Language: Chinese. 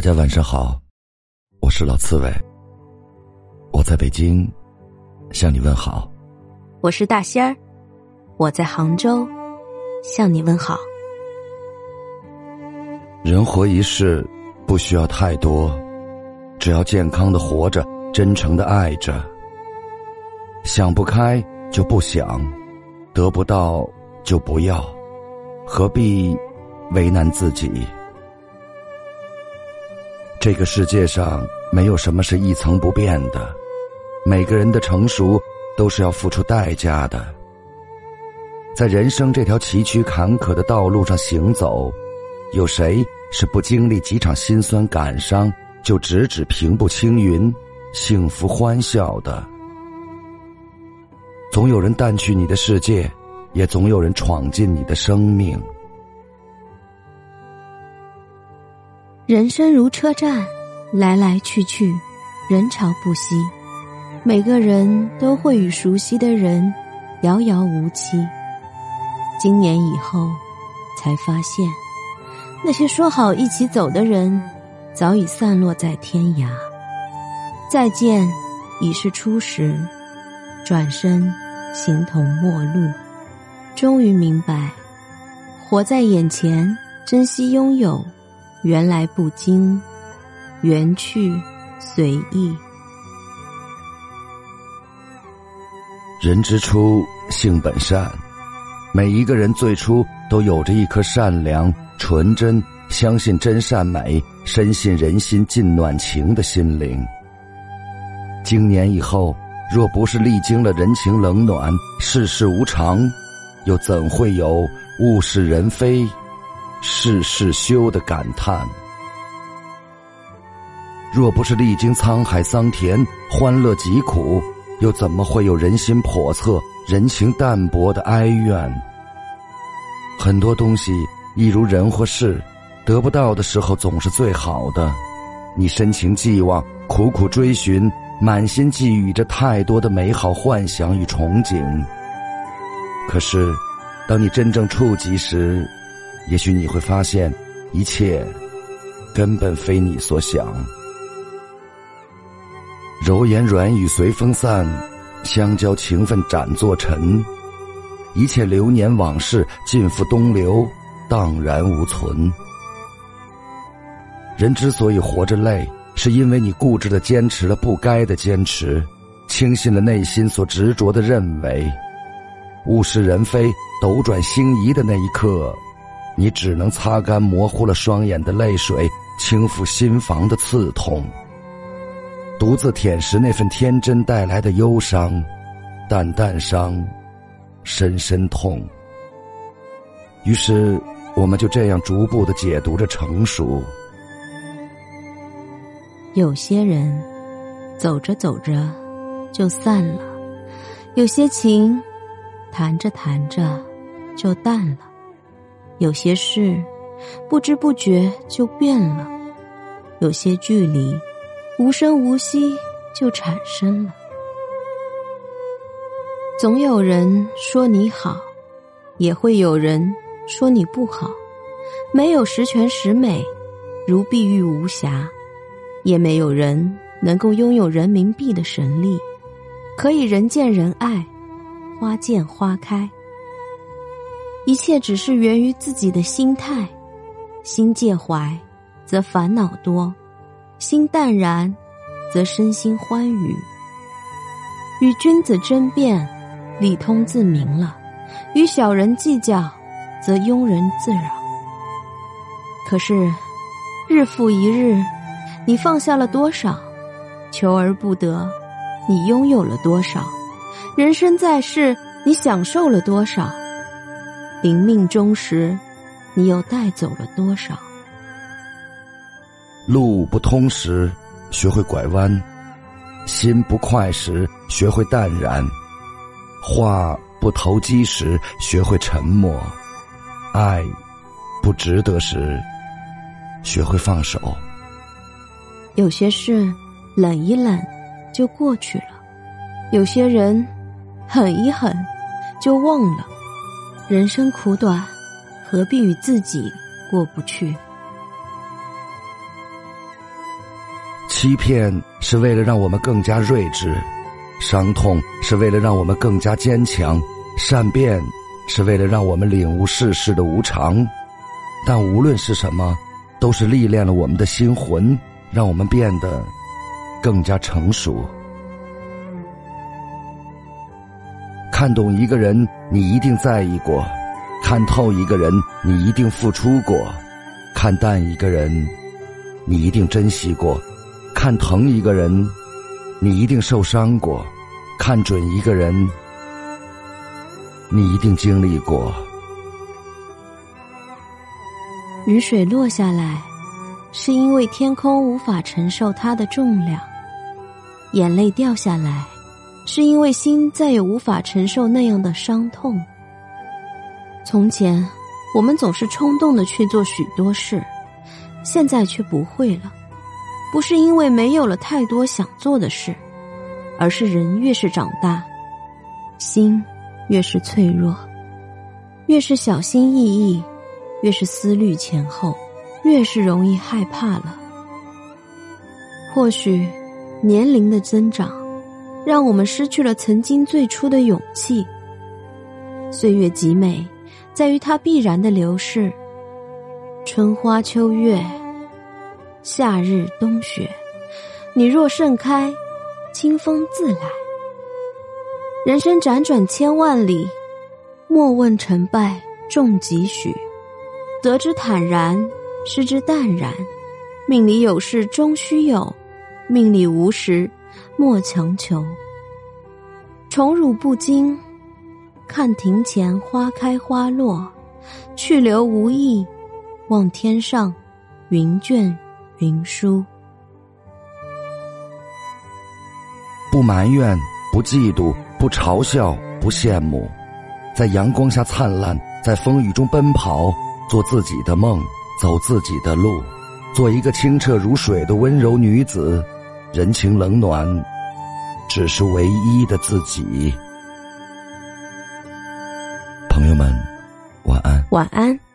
大家晚上好，我是老刺猬，我在北京向你问好。我是大仙儿，我在杭州向你问好。人活一世，不需要太多，只要健康的活着，真诚的爱着。想不开就不想，得不到就不要，何必为难自己？这个世界上没有什么是一成不变的，每个人的成熟都是要付出代价的。在人生这条崎岖坎坷的道路上行走，有谁是不经历几场辛酸感伤就直指平步青云、幸福欢笑的？总有人淡去你的世界，也总有人闯进你的生命。人生如车站，来来去去，人潮不息。每个人都会与熟悉的人遥遥无期。今年以后，才发现，那些说好一起走的人，早已散落在天涯。再见，已是初识；转身，形同陌路。终于明白，活在眼前，珍惜拥有。缘来不惊，缘去随意。人之初，性本善。每一个人最初都有着一颗善良、纯真、相信真善美、深信人心尽暖情的心灵。经年以后，若不是历经了人情冷暖、世事无常，又怎会有物是人非？世事休的感叹，若不是历经沧海桑田、欢乐疾苦，又怎么会有人心叵测、人情淡薄的哀怨？很多东西，一如人或事，得不到的时候总是最好的。你深情寄望、苦苦追寻，满心寄予着太多的美好幻想与憧憬。可是，当你真正触及时，也许你会发现，一切根本非你所想。柔言软语随风散，相交情分斩作尘。一切流年往事尽付东流，荡然无存。人之所以活着累，是因为你固执的坚持了不该的坚持，轻信了内心所执着的认为。物是人非，斗转星移的那一刻。你只能擦干模糊了双眼的泪水，轻抚心房的刺痛，独自舔舐那份天真带来的忧伤，淡淡伤，深深痛。于是，我们就这样逐步的解读着成熟。有些人，走着走着就散了；有些情，谈着谈着就淡了。有些事，不知不觉就变了；有些距离，无声无息就产生了。总有人说你好，也会有人说你不好。没有十全十美，如碧玉无瑕，也没有人能够拥有人民币的神力，可以人见人爱，花见花开。一切只是源于自己的心态，心介怀，则烦恼多；心淡然，则身心欢愉。与君子争辩，理通自明了；与小人计较，则庸人自扰。可是，日复一日，你放下了多少？求而不得，你拥有了多少？人生在世，你享受了多少？临命终时，你又带走了多少？路不通时，学会拐弯；心不快时，学会淡然；话不投机时，学会沉默；爱不值得时，学会放手。有些事，忍一忍就过去了；有些人，狠一狠就忘了。人生苦短，何必与自己过不去？欺骗是为了让我们更加睿智，伤痛是为了让我们更加坚强，善变是为了让我们领悟世事的无常。但无论是什么，都是历练了我们的心魂，让我们变得更加成熟。看懂一个人，你一定在意过；看透一个人，你一定付出过；看淡一个人，你一定珍惜过；看疼一个人，你一定受伤过；看准一个人，你一定经历过。雨水落下来，是因为天空无法承受它的重量；眼泪掉下来。是因为心再也无法承受那样的伤痛。从前，我们总是冲动的去做许多事，现在却不会了。不是因为没有了太多想做的事，而是人越是长大，心越是脆弱，越是小心翼翼，越是思虑前后，越是容易害怕了。或许，年龄的增长。让我们失去了曾经最初的勇气。岁月极美，在于它必然的流逝。春花秋月，夏日冬雪，你若盛开，清风自来。人生辗转千万里，莫问成败重几许。得之坦然，失之淡然。命里有事终须有，命里无时。莫强求。宠辱不惊，看庭前花开花落，去留无意，望天上云卷云舒。不埋怨，不嫉妒，不嘲笑，不羡慕，在阳光下灿烂，在风雨中奔跑，做自己的梦，走自己的路，做一个清澈如水的温柔女子。人情冷暖，只是唯一的自己。朋友们，晚安。晚安。